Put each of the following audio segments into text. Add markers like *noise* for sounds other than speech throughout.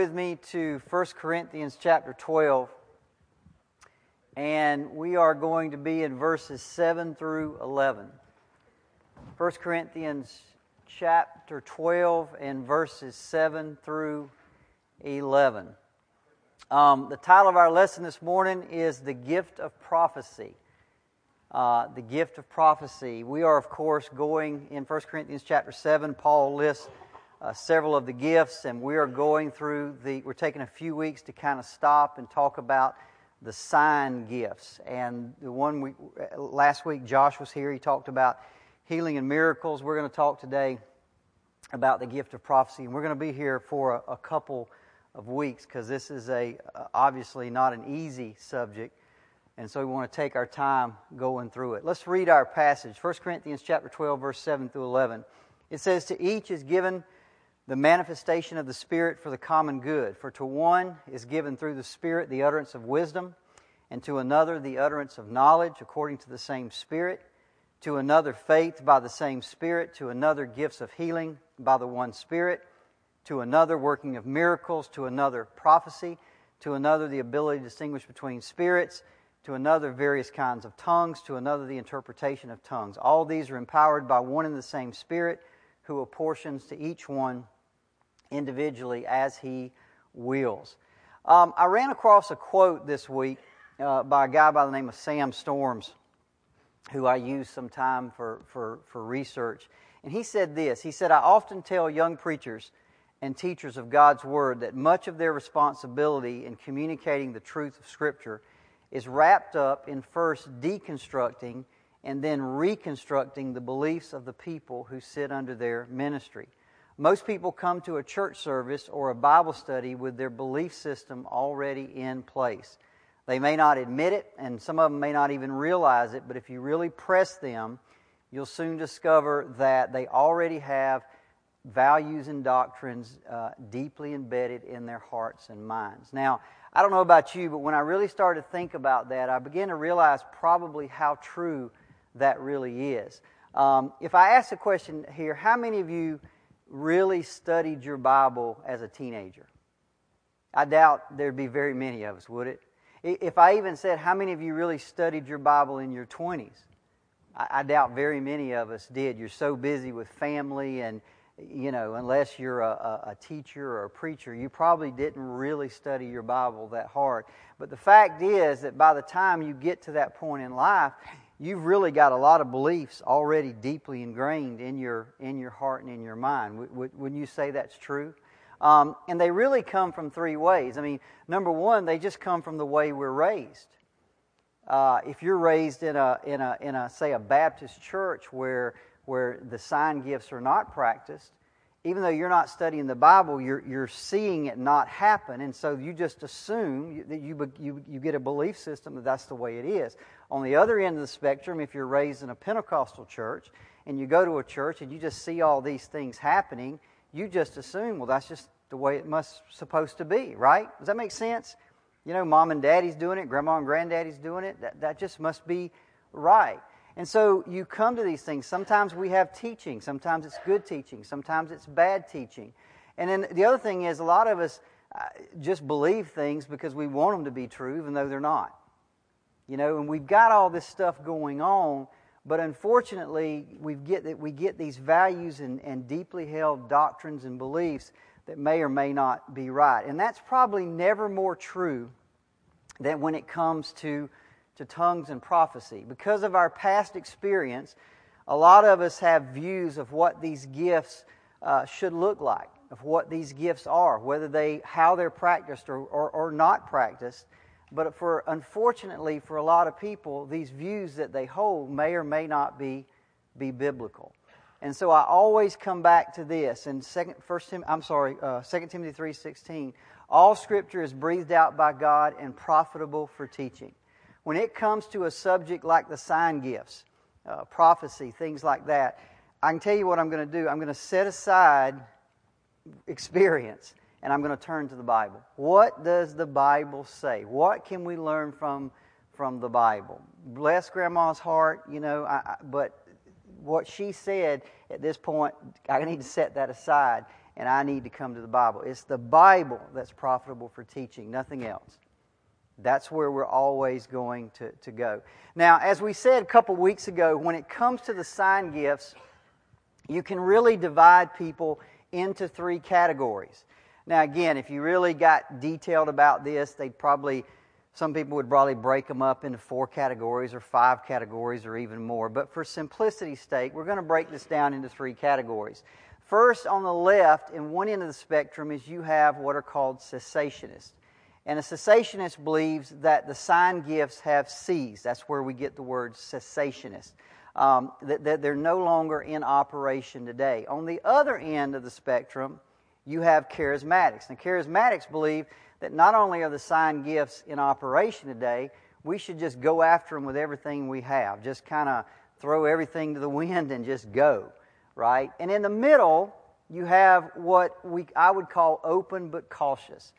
with me to 1 Corinthians chapter 12. And we are going to be in verses 7 through 11. 1 Corinthians chapter 12 and verses 7 through 11. Um, the title of our lesson this morning is The Gift of Prophecy. Uh, the gift of prophecy. We are, of course, going in 1 Corinthians chapter 7. Paul lists uh, several of the gifts, and we are going through the, we're taking a few weeks to kind of stop and talk about the sign gifts. And the one we, last week, Josh was here, he talked about healing and miracles. We're going to talk today about the gift of prophecy, and we're going to be here for a, a couple of weeks because this is a obviously not an easy subject and so we want to take our time going through it let's read our passage 1 corinthians chapter 12 verse 7 through 11 it says to each is given the manifestation of the Spirit for the common good. For to one is given through the Spirit the utterance of wisdom, and to another the utterance of knowledge according to the same Spirit, to another faith by the same Spirit, to another gifts of healing by the one Spirit, to another working of miracles, to another prophecy, to another the ability to distinguish between spirits, to another various kinds of tongues, to another the interpretation of tongues. All these are empowered by one and the same Spirit who apportions to each one individually as He wills. Um, I ran across a quote this week uh, by a guy by the name of Sam Storms, who I use sometime for, for, for research. And he said this He said, I often tell young preachers and teachers of God's Word that much of their responsibility in communicating the truth of Scripture is wrapped up in first deconstructing and then reconstructing the beliefs of the people who sit under their ministry. Most people come to a church service or a Bible study with their belief system already in place. They may not admit it, and some of them may not even realize it, but if you really press them, you'll soon discover that they already have values and doctrines uh, deeply embedded in their hearts and minds. Now, I don't know about you, but when I really started to think about that, I began to realize probably how true that really is. Um, if I ask a question here, how many of you really studied your Bible as a teenager? I doubt there'd be very many of us, would it? If I even said, How many of you really studied your Bible in your 20s? I, doubt very many of us did. You're so busy with family, and, you know, unless you're a, a teacher or a preacher, you probably didn't really study your Bible that hard. But the fact is that by the time you get to that point in life, you've really got a lot of beliefs already deeply ingrained in your in your heart and in your mind. Would, wouldn't you say that's true? Um, and they really come from three ways. I mean, number one, they just come from the way we're raised. Uh, if you're raised in a in a in a say a Baptist church where where the sign gifts are not practiced, even though you're not studying the Bible, you're, you're seeing it not happen, and so you just assume that you, you, you get a belief system that that's the way it is. On the other end of the spectrum, if you're raised in a Pentecostal church and you go to a church and you just see all these things happening, you just assume, well, that's just the way it must supposed to be, right? Does that make sense? You know, mom and daddy's doing it, grandma and granddaddy's doing it. That, that just must be right. And so you come to these things. Sometimes we have teaching, sometimes it's good teaching, sometimes it's bad teaching. And then the other thing is, a lot of us uh, just believe things because we want them to be true, even though they're not. You know, and we've got all this stuff going on, but unfortunately, we get, that we get these values and, and deeply held doctrines and beliefs that may or may not be right. And that's probably never more true than when it comes to to tongues and prophecy. Because of our past experience, a lot of us have views of what these gifts uh, should look like, of what these gifts are, whether they, how they're practiced or, or, or not practiced. But for, unfortunately, for a lot of people, these views that they hold may or may not be, be biblical. And so I always come back to this. In second, first Tim, I'm sorry, uh, 2 Timothy 3.16, all Scripture is breathed out by God and profitable for teaching when it comes to a subject like the sign gifts, uh, prophecy, things like that, I can tell you what I'm going to do. I'm going to set aside experience and I'm going to turn to the Bible. What does the Bible say? What can we learn from, from the Bible? Bless Grandma's heart, you know, I, I, but what she said at this point, I need to set that aside and I need to come to the Bible. It's the Bible that's profitable for teaching, nothing else. That's where we're always going to, to go. Now, as we said a couple weeks ago, when it comes to the sign gifts, you can really divide people into three categories. Now, again, if you really got detailed about this, they'd probably, some people would probably break them up into four categories or five categories or even more. But for simplicity's sake, we're going to break this down into three categories. First, on the left, in one end of the spectrum, is you have what are called cessationists. And a cessationist believes that the sign gifts have ceased. That's where we get the word cessationist. Um, that, that they're no longer in operation today. On the other end of the spectrum, you have charismatics. And charismatics believe that not only are the sign gifts in operation today, we should just go after them with everything we have. Just kind of throw everything to the *laughs* wind and just go, right? And in the middle, you have what we, I would call open but cautious.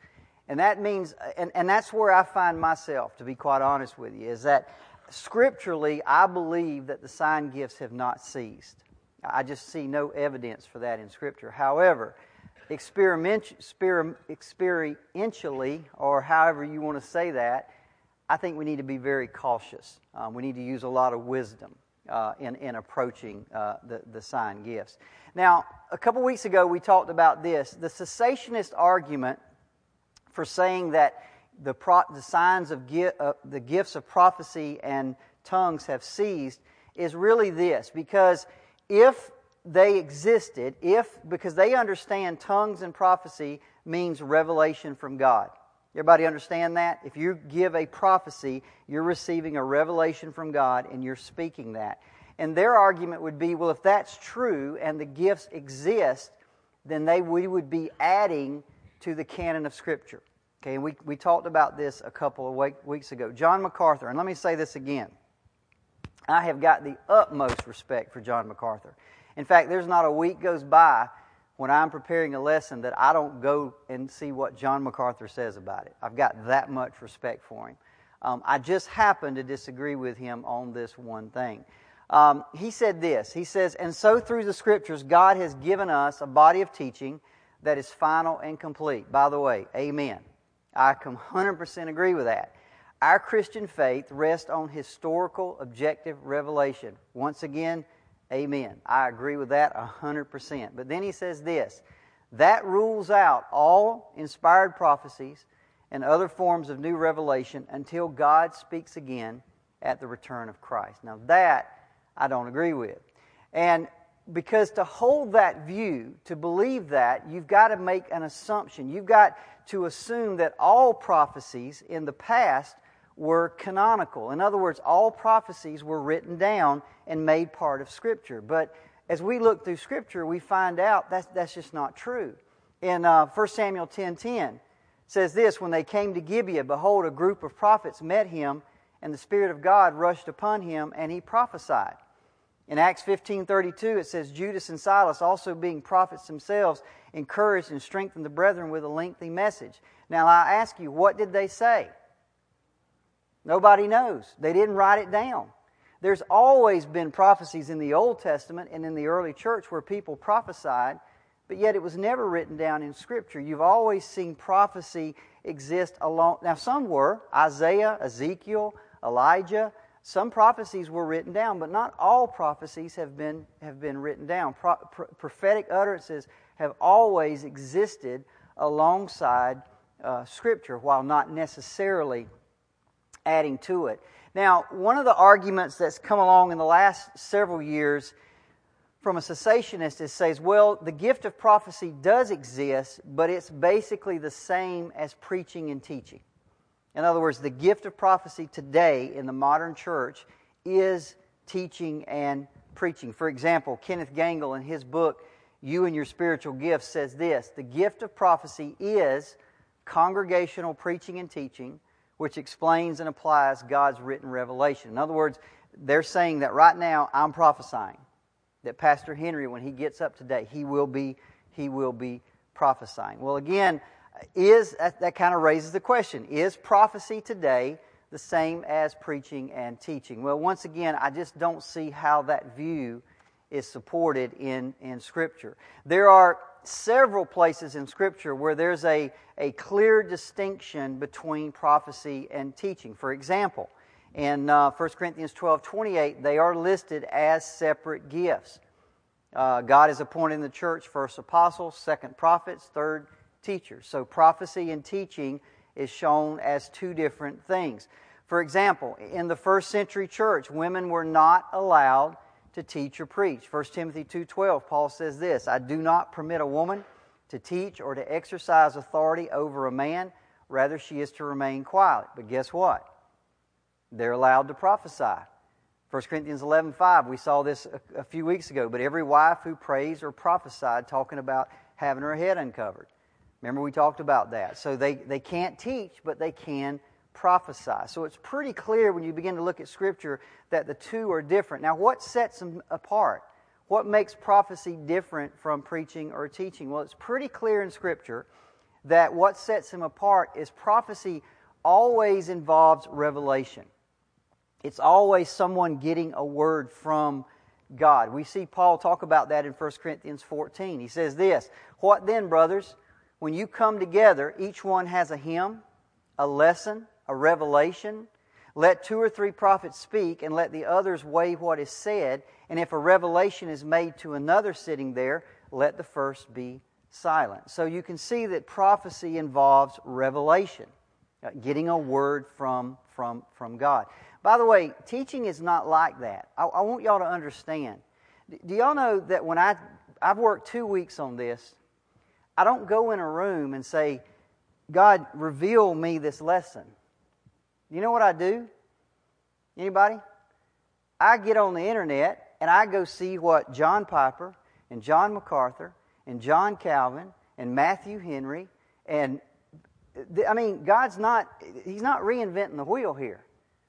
And that means, and, and that's where I find myself, to be quite honest with you, is that scripturally, I believe that the sign gifts have not ceased. I just see no evidence for that in Scripture. However, experientially, or however you want to say that, I think we need to be very cautious. Um, we need to use a lot of wisdom uh, in, in approaching uh, the, the sign gifts. Now, a couple weeks ago, we talked about this. The cessationist argument for saying that the, pro- the signs of gi- uh, the gifts of prophecy and tongues have ceased is really this because if they existed if, because they understand tongues and prophecy means revelation from God. Everybody understand that? If you give a prophecy, you're receiving a revelation from God and you're speaking that. And their argument would be well, if that's true and the gifts exist, then they, we would be adding to the canon of Scripture. Okay, and we, we talked about this a couple of week, weeks ago. John MacArthur, and let me say this again. I have got the utmost respect for John MacArthur. In fact, there's not a week goes by when I'm preparing a lesson that I don't go and see what John MacArthur says about it. I've got that much respect for him. Um, I just happen to disagree with him on this one thing. Um, he said this He says, And so through the scriptures, God has given us a body of teaching that is final and complete. By the way, amen. I 100% agree with that. Our Christian faith rests on historical, objective revelation. Once again, Amen. I agree with that 100%. But then he says this that rules out all inspired prophecies and other forms of new revelation until God speaks again at the return of Christ. Now, that I don't agree with. And because to hold that view, to believe that, you've got to make an assumption. You've got to assume that all prophecies in the past were canonical. In other words, all prophecies were written down and made part of Scripture. But as we look through Scripture, we find out that that's just not true. In uh, 1 Samuel 10.10, 10, says this, When they came to Gibeah, behold, a group of prophets met him, and the Spirit of God rushed upon him, and he prophesied. In Acts 15.32, it says, Judas and Silas, also being prophets themselves, encouraged and strengthened the brethren with a lengthy message. Now I ask you, what did they say? Nobody knows. They didn't write it down. There's always been prophecies in the Old Testament and in the early church where people prophesied, but yet it was never written down in Scripture. You've always seen prophecy exist along. Now, some were Isaiah, Ezekiel, Elijah. Some prophecies were written down, but not all prophecies have been, have been written down. Pro, pro, prophetic utterances have always existed alongside uh, Scripture, while not necessarily adding to it. Now, one of the arguments that's come along in the last several years from a cessationist is says, well, the gift of prophecy does exist, but it's basically the same as preaching and teaching. In other words, the gift of prophecy today in the modern church is teaching and preaching. For example, Kenneth Gangel in his book, You and Your Spiritual Gifts, says this The gift of prophecy is congregational preaching and teaching which explains and applies God's written revelation. In other words, they're saying that right now I'm prophesying that Pastor Henry, when he gets up today, he will be he will be prophesying. Well, again, is that, that kind of raises the question: Is prophecy today the same as preaching and teaching? Well, once again, I just don't see how that view is supported in, in Scripture. There are several places in Scripture where there's a, a clear distinction between prophecy and teaching. For example, in uh, 1 Corinthians 12 28, they are listed as separate gifts. Uh, God has appointed in the church first apostles, second prophets, third teachers. So prophecy and teaching is shown as two different things. For example, in the first century church, women were not allowed to teach or preach. 1 Timothy 2:12 Paul says this, I do not permit a woman to teach or to exercise authority over a man, rather she is to remain quiet. But guess what? They're allowed to prophesy. 1 Corinthians 11:5 we saw this a, a few weeks ago, but every wife who prays or prophesied talking about having her head uncovered. Remember we talked about that. So they, they can't teach, but they can prophesy. So it's pretty clear when you begin to look at Scripture that the two are different. Now, what sets them apart? What makes prophecy different from preaching or teaching? Well, it's pretty clear in Scripture that what sets them apart is prophecy always involves revelation. It's always someone getting a word from God. We see Paul talk about that in 1 Corinthians 14. He says this What then, brothers? When you come together, each one has a hymn, a lesson, a revelation. Let two or three prophets speak, and let the others weigh what is said. And if a revelation is made to another sitting there, let the first be silent. So you can see that prophecy involves revelation, uh, getting a word from, from, from God. By the way, teaching is not like that. I, I want y'all to understand. Do y'all know that when I, I've worked two weeks on this, I don't go in a room and say, God, reveal me this lesson. You know what I do? Anybody? I get on the internet and I go see what John Piper and John MacArthur and John Calvin and Matthew Henry and I mean God's not he's not reinventing the wheel here.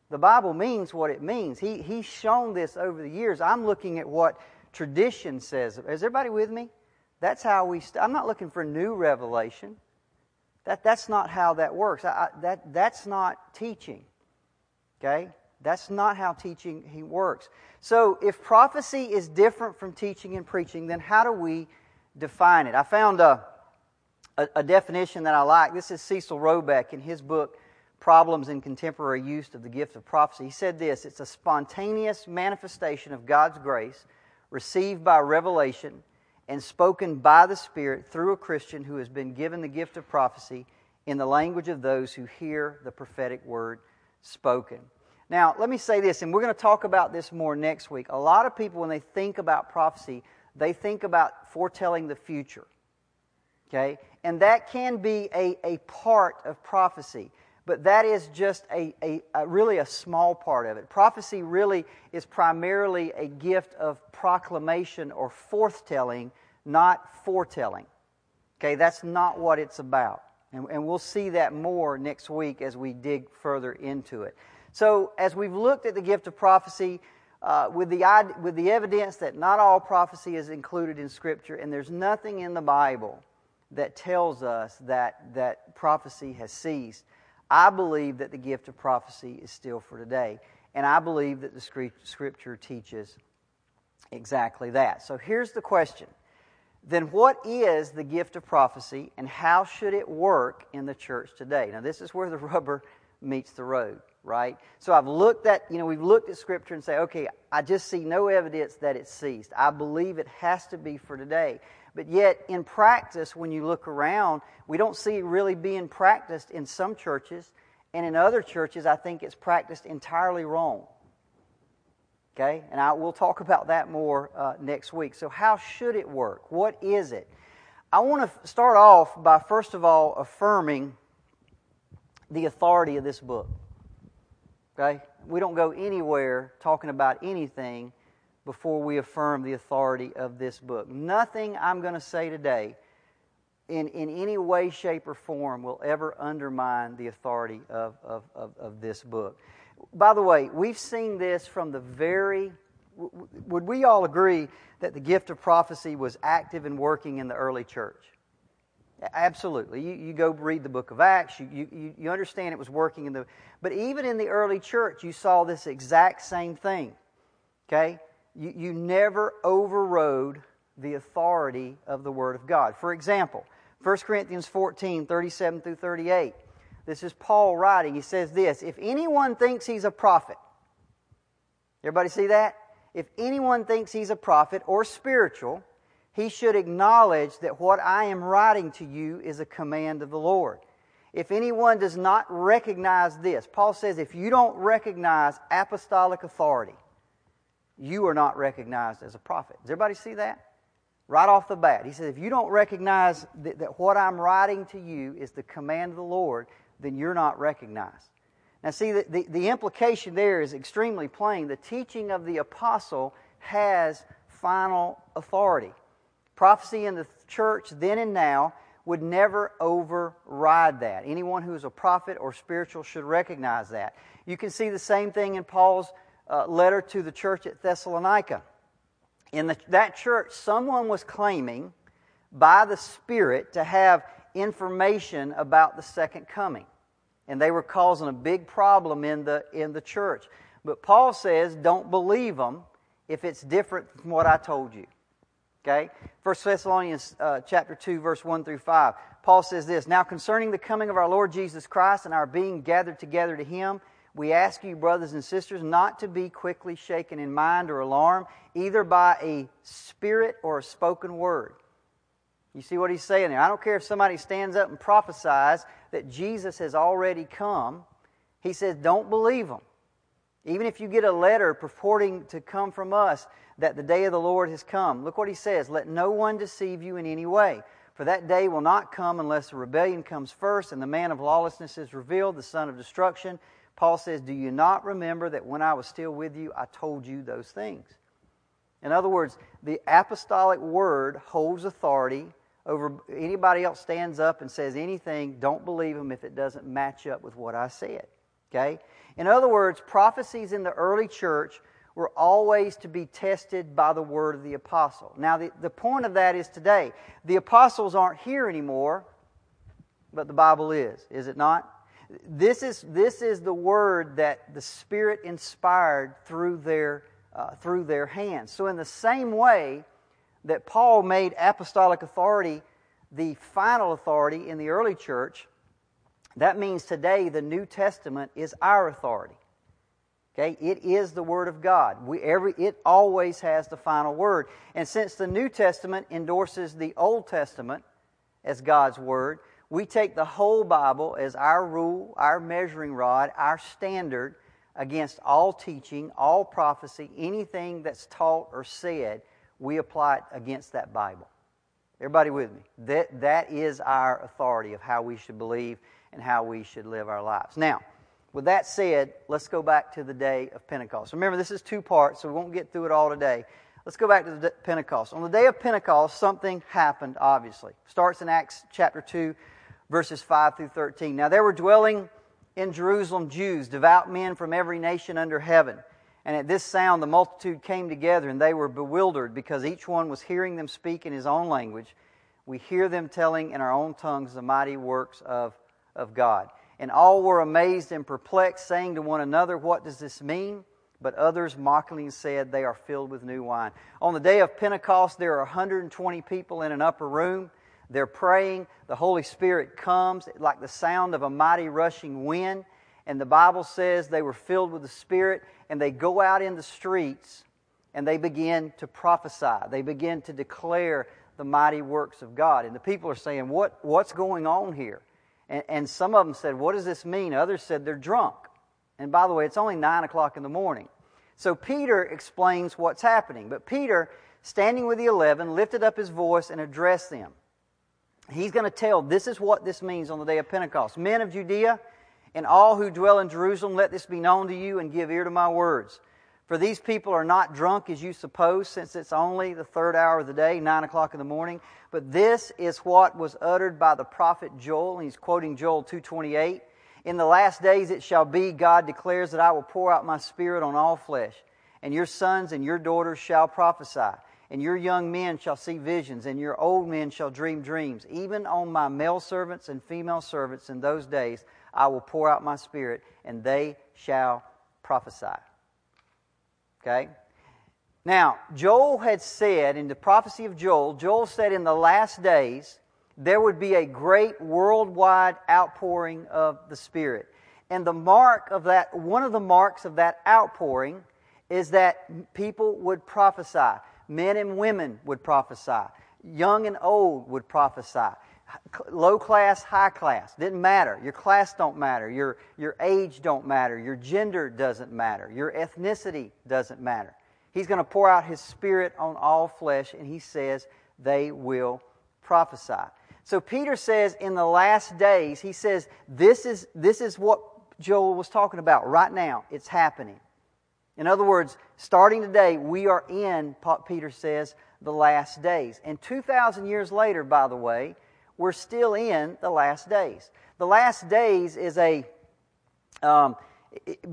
The Bible means what it means. He he's shown this over the years. I'm looking at what tradition says. Is everybody with me? That's how we. i st- I'm not looking for new revelation. That, that's not how that works. I, I, that, that's not teaching. Okay? That's not how teaching he works. So, if prophecy is different from teaching and preaching, then how do we define it? I found a, a, a definition that I like. This is Cecil Robeck in his book, Problems in Contemporary Use of the Gift of Prophecy. He said this it's a spontaneous manifestation of God's grace received by revelation and spoken by the Spirit through a Christian who has been given the gift of prophecy in the language of those who hear the prophetic word spoken. Now, let me say this, and we're going to talk about this more next week. A lot of people, when they think about prophecy, they think about foretelling the future. Okay? And that can be a, a part of prophecy. But that is just a, a, a, really a small part of it. Prophecy really is primarily a gift of proclamation or forthtelling, not foretelling. Okay, that's not what it's about. And, and we'll see that more next week as we dig further into it. So, as we've looked at the gift of prophecy, uh, with, the, with the evidence that not all prophecy is included in Scripture, and there's nothing in the Bible that tells us that, that prophecy has ceased. I believe that the gift of prophecy is still for today. And I believe that the scripture teaches exactly that. So here's the question Then, what is the gift of prophecy and how should it work in the church today? Now, this is where the *laughs* rubber meets the road, right? So I've looked at, you know, we've looked at scripture and say, okay, I just see no evidence that it ceased. I believe it has to be for today. But yet, in practice, when you look around, we don't see it really being practiced in some churches. And in other churches, I think it's practiced entirely wrong. Okay? And I, we'll talk about that more uh, next week. So, how should it work? What is it? I want to start off by, first of all, affirming the authority of this book. Okay? We don't go anywhere talking about anything before we affirm the authority of this book. Nothing I'm going to say today in, in any way, shape, or form will ever undermine the authority of, of, of, of this book. By the way, we've seen this from the very. Would we all agree that the gift of prophecy was active and working in the early church? Absolutely. You, you go read the book of Acts, you, you, you understand it was working in the. But even in the early church, you saw this exact same thing. Okay? You, you never overrode the authority of the Word of God. For example, 1 Corinthians 14, 37 through 38. This is Paul writing. He says this If anyone thinks he's a prophet, everybody see that? If anyone thinks he's a prophet or spiritual, he should acknowledge that what I am writing to you is a command of the Lord. If anyone does not recognize this, Paul says if you don't recognize apostolic authority, you are not recognized as a prophet. Does everybody see that? Right off the bat. He says if you don't recognize that, that what I'm writing to you is the command of the Lord, then you're not recognized. Now, see, the, the, the implication there is extremely plain. The teaching of the apostle has final authority. Prophecy in the church then and now would never override that. Anyone who is a prophet or spiritual should recognize that. You can see the same thing in Paul's uh, letter to the church at Thessalonica. In the, that church, someone was claiming by the Spirit to have information about the second coming. And they were causing a big problem in the, in the church. But Paul says, don't believe them if it's different from what I told you. Okay? 1 Thessalonians uh, chapter 2, verse 1 through 5. Paul says this Now concerning the coming of our Lord Jesus Christ and our being gathered together to him, we ask you, brothers and sisters, not to be quickly shaken in mind or alarmed, either by a spirit or a spoken word. You see what he's saying there? I don't care if somebody stands up and prophesies that Jesus has already come. He says, don't believe them. Even if you get a letter purporting to come from us that the day of the Lord has come, look what he says let no one deceive you in any way. For that day will not come unless the rebellion comes first and the man of lawlessness is revealed, the son of destruction. Paul says, Do you not remember that when I was still with you, I told you those things? In other words, the apostolic word holds authority over anybody else stands up and says anything, don't believe them if it doesn't match up with what I said. Okay? In other words, prophecies in the early church were always to be tested by the word of the apostle. Now, the, the point of that is today. The apostles aren't here anymore, but the Bible is, is it not? This is, this is the word that the Spirit inspired through their, uh, through their hands. So, in the same way that Paul made apostolic authority the final authority in the early church, that means today the New Testament is our authority. Okay, it is the Word of God. We, every, it always has the final word. And since the New Testament endorses the Old Testament as God's Word, we take the whole Bible as our rule, our measuring rod, our standard against all teaching, all prophecy, anything that's taught or said, we apply it against that Bible. Everybody with me? That, that is our authority of how we should believe and how we should live our lives. Now, with that said, let's go back to the day of Pentecost. Remember, this is two parts, so we won't get through it all today. Let's go back to the Pentecost. On the day of Pentecost, something happened, obviously. Starts in Acts chapter 2, verses 5 through 13. Now, there were dwelling in Jerusalem Jews, devout men from every nation under heaven. And at this sound, the multitude came together, and they were bewildered because each one was hearing them speak in his own language. We hear them telling in our own tongues the mighty works of, of God. And all were amazed and perplexed, saying to one another, What does this mean? But others mockingly said, They are filled with new wine. On the day of Pentecost, there are 120 people in an upper room. They're praying. The Holy Spirit comes like the sound of a mighty rushing wind. And the Bible says they were filled with the Spirit, and they go out in the streets and they begin to prophesy. They begin to declare the mighty works of God. And the people are saying, what, What's going on here? And, and some of them said, What does this mean? Others said, They're drunk. And by the way, it's only 9 o'clock in the morning. So Peter explains what's happening. But Peter, standing with the eleven, lifted up his voice and addressed them. He's going to tell this is what this means on the day of Pentecost. Men of Judea and all who dwell in Jerusalem, let this be known to you and give ear to my words. For these people are not drunk as you suppose, since it's only the third hour of the day, 9 o'clock in the morning. But this is what was uttered by the prophet Joel, and he's quoting Joel 2.28. In the last days it shall be, God declares, that I will pour out my spirit on all flesh, and your sons and your daughters shall prophesy, and your young men shall see visions, and your old men shall dream dreams. Even on my male servants and female servants in those days I will pour out my spirit, and they shall prophesy. Okay? Now, Joel had said in the prophecy of Joel, Joel said in the last days there would be a great worldwide outpouring of the Spirit. And the mark of that, one of the marks of that outpouring is that people would prophesy. Men and women would prophesy. Young and old would prophesy. Low class, high class. Didn't matter. Your class don't matter. Your, your age don't matter. Your gender doesn't matter. Your ethnicity doesn't matter. He's going to pour out His Spirit on all flesh, and He says they will prophesy. So Peter says in the last days, he says, this is, this is what Joel was talking about right now. It's happening. In other words, starting today, we are in, Peter says, the last days. And 2,000 years later, by the way, we're still in the last days. The last days is a, um,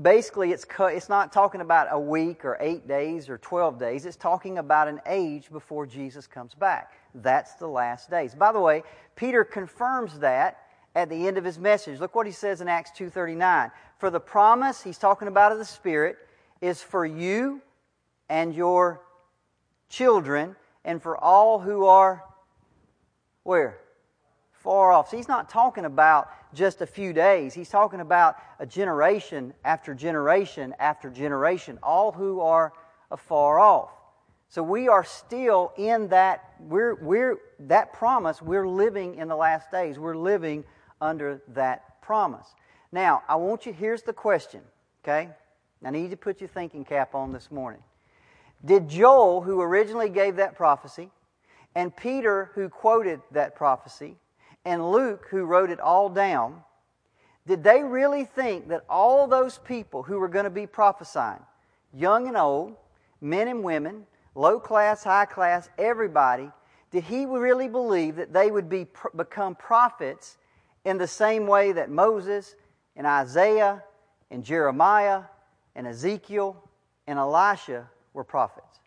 basically, it's, it's not talking about a week or eight days or 12 days. It's talking about an age before Jesus comes back. That's the last days. By the way, Peter confirms that at the end of his message. Look what he says in Acts 2:39. For the promise he's talking about of the Spirit is for you and your children and for all who are where? Far off. So he's not talking about just a few days. He's talking about a generation after generation after generation, all who are afar off. So we are still in that we're we're that promise, we're living in the last days. We're living under that promise. Now, I want you here's the question, okay? I need to put your thinking cap on this morning. Did Joel, who originally gave that prophecy, and Peter, who quoted that prophecy, and Luke, who wrote it all down, did they really think that all those people who were going to be prophesying, young and old, men and women, low class, high class, everybody, did he really believe that they would be, become prophets in the same way that Moses and Isaiah and Jeremiah and Ezekiel and Elisha were prophets?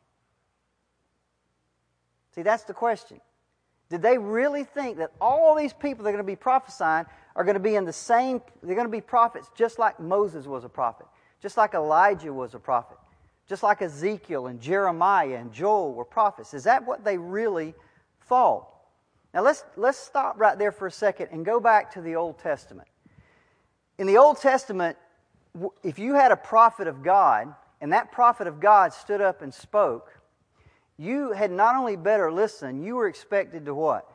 See, that's the question. Did they really think that all these people that are going to be prophesying are going to be in the same, they're going to be prophets just like Moses was a prophet, just like Elijah was a prophet, just like Ezekiel and Jeremiah and Joel were prophets? Is that what they really thought? Now let's, let's stop right there for a second and go back to the Old Testament. In the Old Testament, if you had a prophet of God, and that prophet of God stood up and spoke, you had not only better listen, you were expected to what?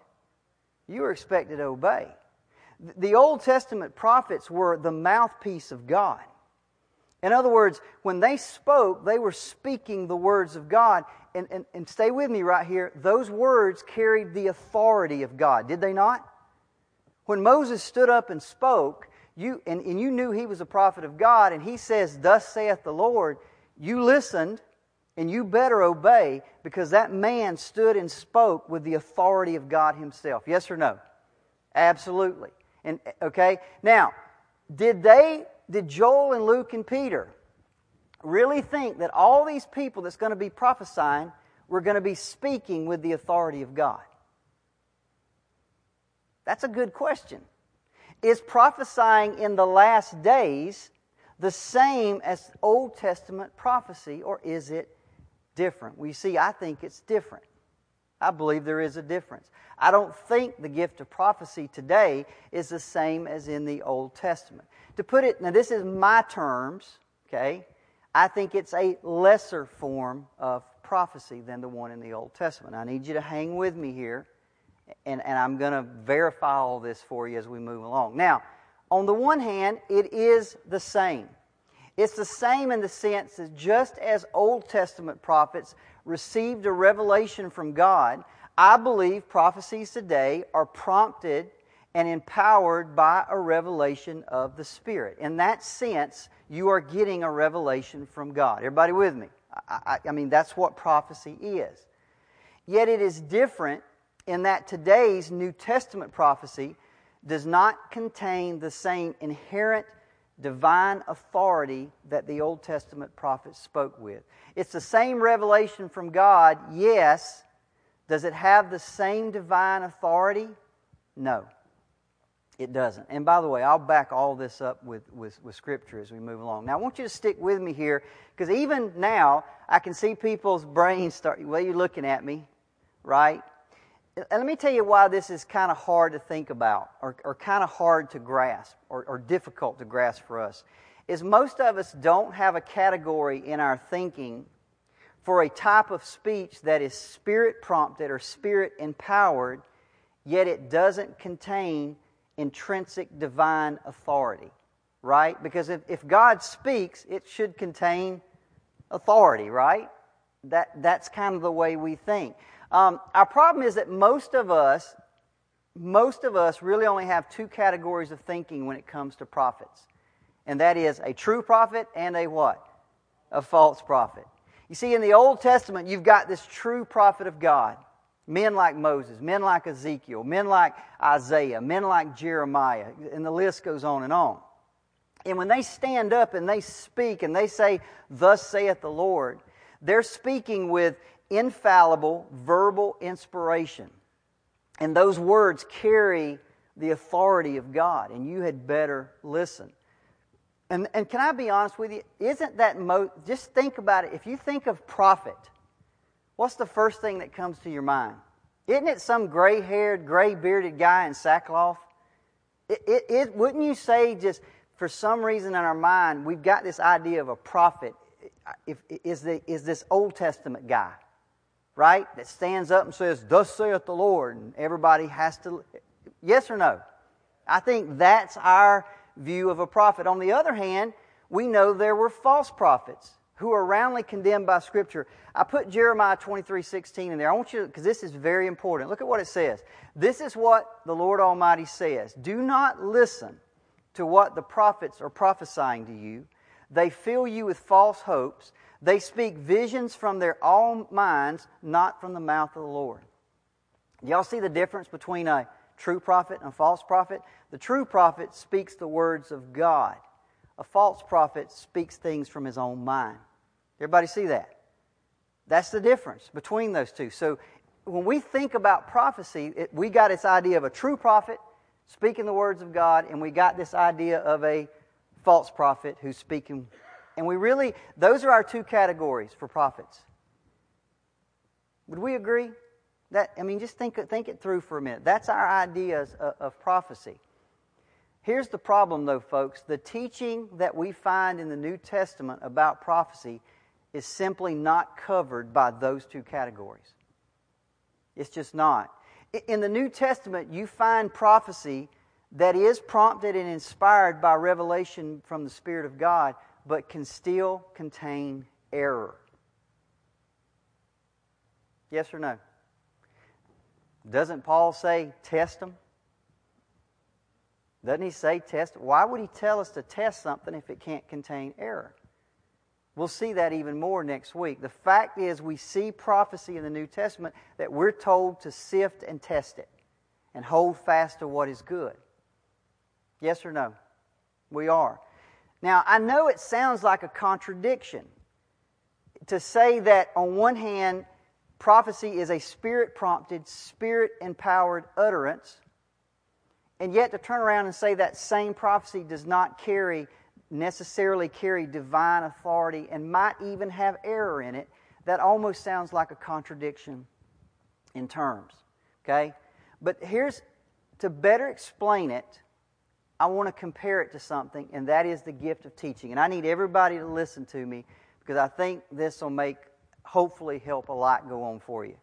You were expected to obey. The Old Testament prophets were the mouthpiece of God. In other words, when they spoke, they were speaking the words of God. And, and, and stay with me right here. Those words carried the authority of God, did they not? When Moses stood up and spoke, you, and, and you knew he was a prophet of God, and he says, Thus saith the Lord, you listened, and you better obey because that man stood and spoke with the authority of God himself. Yes or no? Absolutely. And okay, now, did they did Joel and Luke and Peter really think that all these people that's going to be prophesying were going to be speaking with the authority of God? That's a good question. Is prophesying in the last days the same as Old Testament prophecy, or is it different? We see, I think it's different. I believe there is a difference. I don't think the gift of prophecy today is the same as in the Old Testament. To put it, now this is my terms, okay? I think it's a lesser form of prophecy than the one in the Old Testament. I need you to hang with me here, and, and I'm going to verify all this for you as we move along. Now, on the one hand, it is the same. It's the same in the sense that just as Old Testament prophets received a revelation from God, I believe prophecies today are prompted and empowered by a revelation of the Spirit. In that sense, you are getting a revelation from God. Everybody with me? I, I, I, mean, that's what prophecy is. Yet it is different in that today's New Testament prophecy does not contain the same inherent divine authority that the Old Testament prophets spoke with. It's the same revelation from God, yes. Does it have the same divine authority? No. It doesn't. And by the way, I'll back all this up with, with, with Scripture as we move along. Now, I want you to stick with me here, because even now, I can see people's brains start. Well, you're looking at me, right? Let me tell you why this is kind of hard to think about, or, or kind of hard to grasp, or, or difficult to grasp for us. Is most of us don't have a category in our thinking for a type of speech that is spirit prompted or spirit empowered, yet it doesn't contain intrinsic divine authority, right? Because if, if God speaks, it should contain authority, right? That, that's kind of the way we think. Um, our problem is that most of us, most of us really only have two categories of thinking when it comes to prophets. And that is a true prophet and a what? A false prophet. You see, in the Old Testament, you've got this true prophet of God. Men like Moses, men like Ezekiel, men like Isaiah, men like Jeremiah, and the list goes on and on. And when they stand up and they speak and they say, Thus saith the Lord, they're speaking with infallible verbal inspiration. And those words carry the authority of God, and you had better listen. And, and can I be honest with you? Isn't that just think about it. If you think of prophet, what's the first thing that comes to your mind? Isn't it some gray haired, gray bearded guy in sackcloth? It, it, it, wouldn't you say, just for some reason in our mind, we've got this idea of a prophet if, is, the, is this Old Testament guy, right? That stands up and says, Thus saith the Lord, and everybody has to. Yes or no? I think that's our view of a prophet. On the other hand, we know there were false prophets who are roundly condemned by Scripture. I put Jeremiah 23 16 in there. I want you to, because this is very important. Look at what it says. This is what the Lord Almighty says Do not listen to what the prophets are prophesying to you. They fill you with false hopes. They speak visions from their own minds, not from the mouth of the Lord. Y'all see the difference between a true prophet and a false prophet? The true prophet speaks the words of God. A false prophet speaks things from his own mind. Everybody see that? That's the difference between those two. So when we think about prophecy, it, we got this idea of a true prophet speaking the words of God, and we got this idea of a false prophet who's speaking. And we really, those are our two categories for prophets. Would we agree? That, I mean, just think, think it through for a minute. That's our ideas of, of prophecy. Here's the problem, though, folks. The teaching that we find in the New Testament about prophecy is simply not covered by those two categories. It's just not. In the New Testament, you find prophecy that is prompted and inspired by revelation from the Spirit of God, but can still contain error. Yes or no? Doesn't Paul say, test them? Doesn't he say test? Why would he tell us to test something if it can't contain error? We'll see that even more next week. The fact is, we see prophecy in the New Testament that we're told to sift and test it and hold fast to what is good. Yes or no? We are. Now, I know it sounds like a contradiction to say that, on one hand, prophecy is a spirit prompted, spirit empowered utterance, and yet to turn around and say that same prophecy does not carry necessarily carry divine authority and might even have error in it, that almost sounds like a contradiction in terms. Okay? But here's to better explain it, I want to compare it to something, and that is the gift of teaching. And I need everybody to listen to me because I think this will make, hopefully, help a lot go on for you.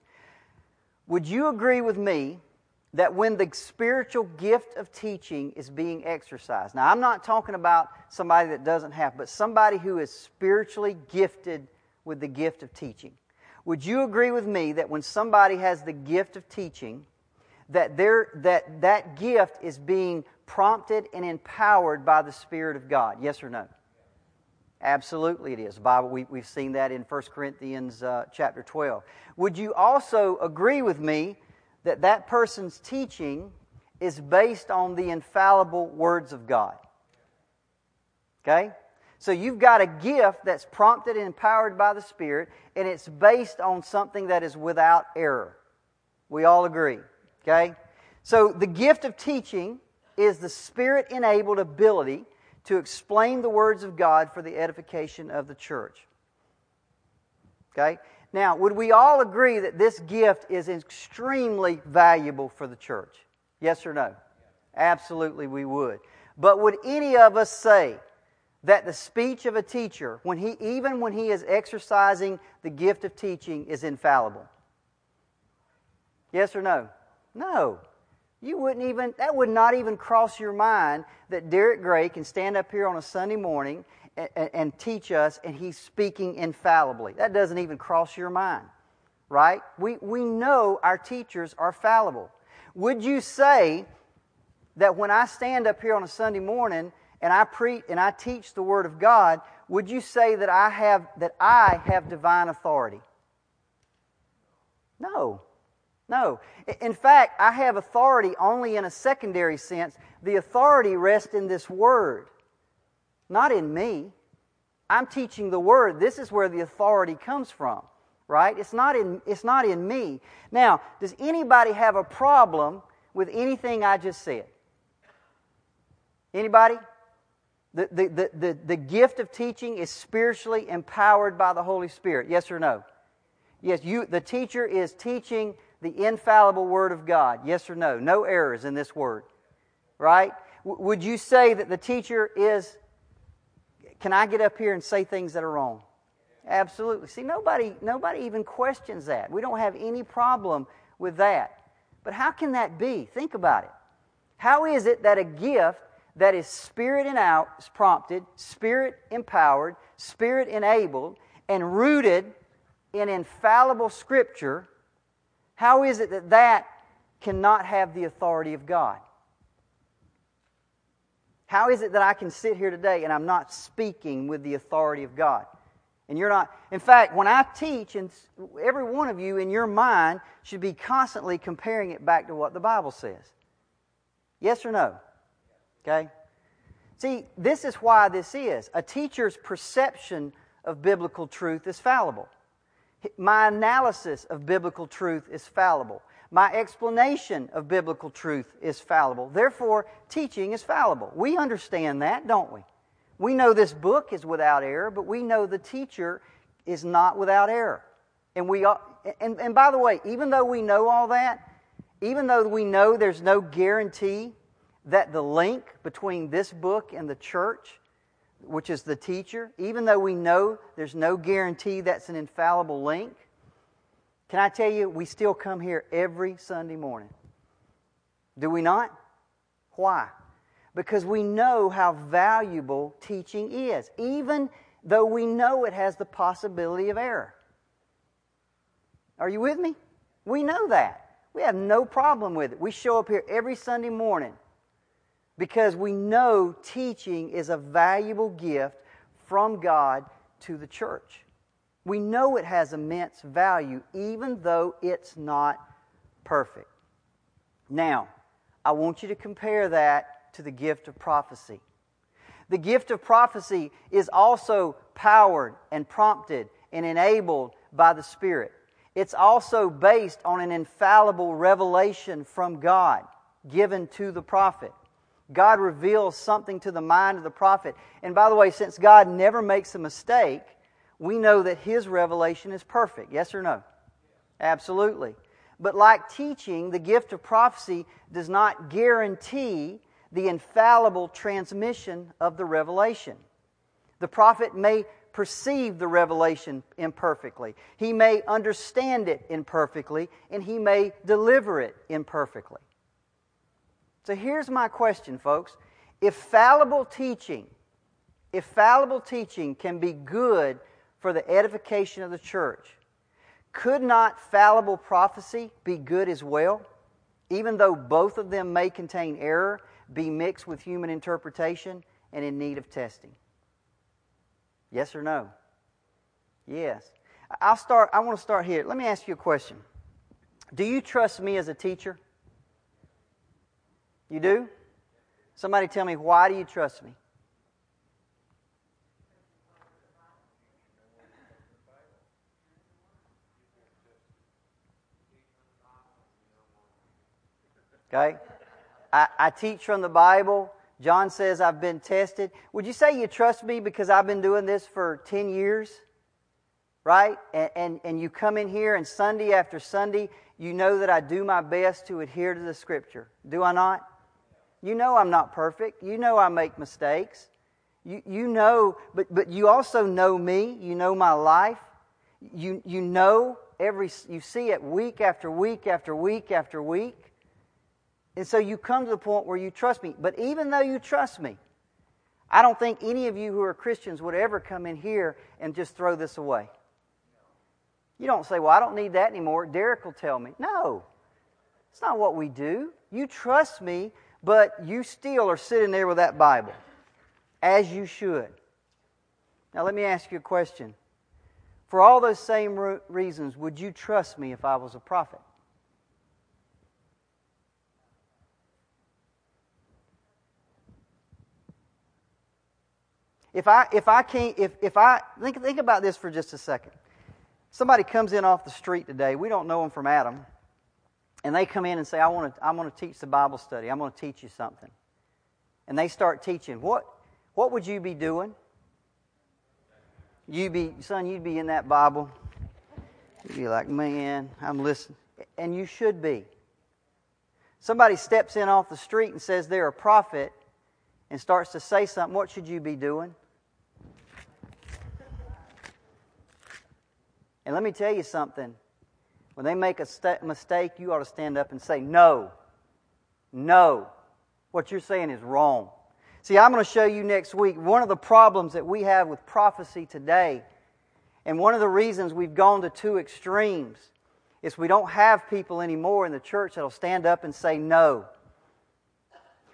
Would you agree with me that when the spiritual gift of teaching is being exercised, now I'm not talking about somebody that doesn't have, but somebody who is spiritually gifted with the gift of teaching. Would you agree with me that when somebody has the gift of teaching, that, that that gift is being prompted and empowered by the Spirit of God? Yes or no? Absolutely, it is. The Bible, we, we've seen that in 1 Corinthians uh, chapter 12. Would you also agree with me that that person's teaching is based on the infallible words of God. Okay? So you've got a gift that's prompted and empowered by the Spirit, and it's based on something that is without error. We all agree. Okay? So the gift of teaching is the spirit enabled ability to explain the words of God for the edification of the church. Okay? Now, would we all agree that this gift is extremely valuable for the church? Yes or no? Absolutely, we would. But would any of us say that the speech of a teacher, when he, even when he is exercising the gift of teaching, is infallible? Yes or no? No. You wouldn't even, that would not even cross your mind that Derek Gray can stand up here on a Sunday morning and, and, teach us and he's speaking infallibly. That doesn't even cross your mind, right? We, we know our teachers are fallible. Would you say that when I stand up here on a Sunday morning and I preach and I teach the Word of God, would you say that I have that I have divine authority? No. No. In fact, I have authority only in a secondary sense. The authority rests in this word, not in me. I'm teaching the word. This is where the authority comes from, right? It's not in, it's not in me. Now, does anybody have a problem with anything I just said? Anybody? The, the, the, the, the gift of teaching is spiritually empowered by the Holy Spirit. Yes or no? Yes, you, the teacher is teaching the infallible Word of God? Yes or no? No errors in this Word, right? W- would you say that the teacher is, can I get up here and say things that are wrong? Absolutely. See, nobody, nobody even questions that. We don't have any problem with that. But how can that be? Think about it. How is it that a gift that is spirit and out, is prompted, spirit empowered, spirit enabled, and rooted in infallible scripture how is it that that cannot have the authority of God? How is it that I can sit here today and I'm not speaking with the authority of God? And you're not, in fact, when I teach, and every one of you in your mind should be constantly comparing it back to what the Bible says. Yes or no? Okay? See, this is why this is. A teacher's perception of biblical truth is fallible. My analysis of biblical truth is fallible. My explanation of biblical truth is fallible. Therefore, teaching is fallible. We understand that, don't we? We know this book is without error, but we know the teacher is not without error. And we are, and, and by the way, even though we know all that, even though we know there's no guarantee that the link between this book and the church which is the teacher, even though we know there's no guarantee that's an infallible link, can I tell you, we still come here every Sunday morning. Do we not? Why? Because we know how valuable teaching is, even though we know it has the possibility of error. Are you with me? We know that. We have no problem with it. We show up here every Sunday morning because we know teaching is a valuable gift from God to the church. We know it has immense value, even though it's not perfect. Now, I want you to compare that to the gift of prophecy. The gift of prophecy is also powered and prompted and enabled by the Spirit. It's also based on an infallible revelation from God given to the prophet. God reveals something to the mind of the prophet. And by the way, since God never makes a mistake, we know that his revelation is perfect. Yes or no? Absolutely. But like teaching, the gift of prophecy does not guarantee the infallible transmission of the revelation. The prophet may perceive the revelation imperfectly, he may understand it imperfectly, and he may deliver it imperfectly. So here's my question, folks. If fallible teaching, if fallible teaching can be good for the edification of the church, could not fallible prophecy be good as well? Even though both of them may contain error, be mixed with human interpretation, and in need of testing? Yes or no? Yes. I'll start, I want to start here. Let me ask you a question. Do you trust me as a teacher? You do? Somebody tell me, why do you trust me? Okay? I, I teach from the Bible. John says I've been tested. Would you say you trust me because I've been doing this for 10 years? Right? And, and, and you come in here and Sunday after Sunday, you know that I do my best to adhere to the Scripture. Do I not? You know I'm not perfect. You know I make mistakes. You, you know, but, but you also know me. You know my life. You, you know every, you see it week after week after week after week. And so you come to the point where you trust me. But even though you trust me, I don't think any of you who are Christians would ever come in here and just throw this away. You don't say, Well, I don't need that anymore. Derek will tell me. No, it's not what we do. You trust me, but you still are sitting there with that Bible, as you should. Now, let me ask you a question. For all those same reasons, would you trust me if I was a prophet? If I, if I can't, if, if I, think, think about this for just a second. Somebody comes in off the street today, we don't know them from Adam, and they come in and say, I want to, I want to teach the Bible study, I'm going to teach you something. And they start teaching. What, what would you be doing? You'd be, son, you'd be in that Bible. You'd be like, man, I'm listening. And you should be. Somebody steps in off the street and says they're a prophet and starts to say something, what should you be doing? And let me tell you something. When they make a st- mistake, you ought to stand up and say, No. No. What you're saying is wrong. See, I'm going to show you next week one of the problems that we have with prophecy today, and one of the reasons we've gone to two extremes is we don't have people anymore in the church that'll stand up and say no.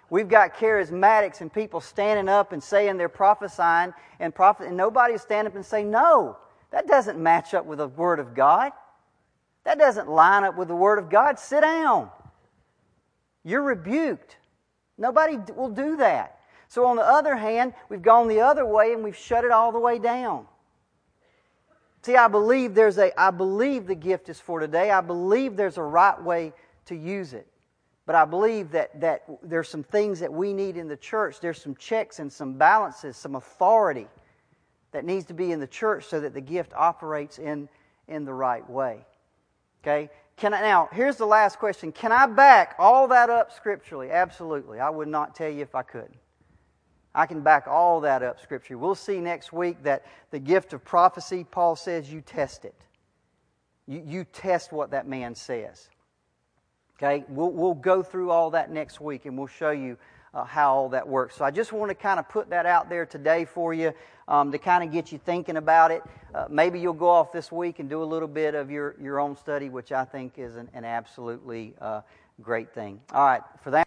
We've got charismatics and people standing up and saying they're prophesying and prophet, and nobody stand up and say no. That doesn't match up with the Word of God. That doesn't line up with the Word of God. Sit down. You're rebuked. Nobody will do that. So, on the other hand, we've gone the other way and we've shut it all the way down. See, I believe there's a, I believe the gift is for today. I believe there's a right way to use it. But I believe that, that there's some things that we need in the church. There's some checks and some balances, some authority that needs to be in the church so that the gift operates in, in the right way. Okay? Can I, now, here's the last question. Can I back all that up scripturally? Absolutely. I would not tell you if I couldn't. I can back all that up scripturally. We'll see next week that the gift of prophecy, Paul says, you test it. You, you test what that man says. Okay? We'll, we'll go through all that next week and we'll show you uh, how all that works. So I just want to kind of put that out there today for you um, to kind of get you thinking about it. Uh, maybe you'll go off this week and do a little bit of your, your own study, which I think is an, an absolutely uh, great thing. All right, for that.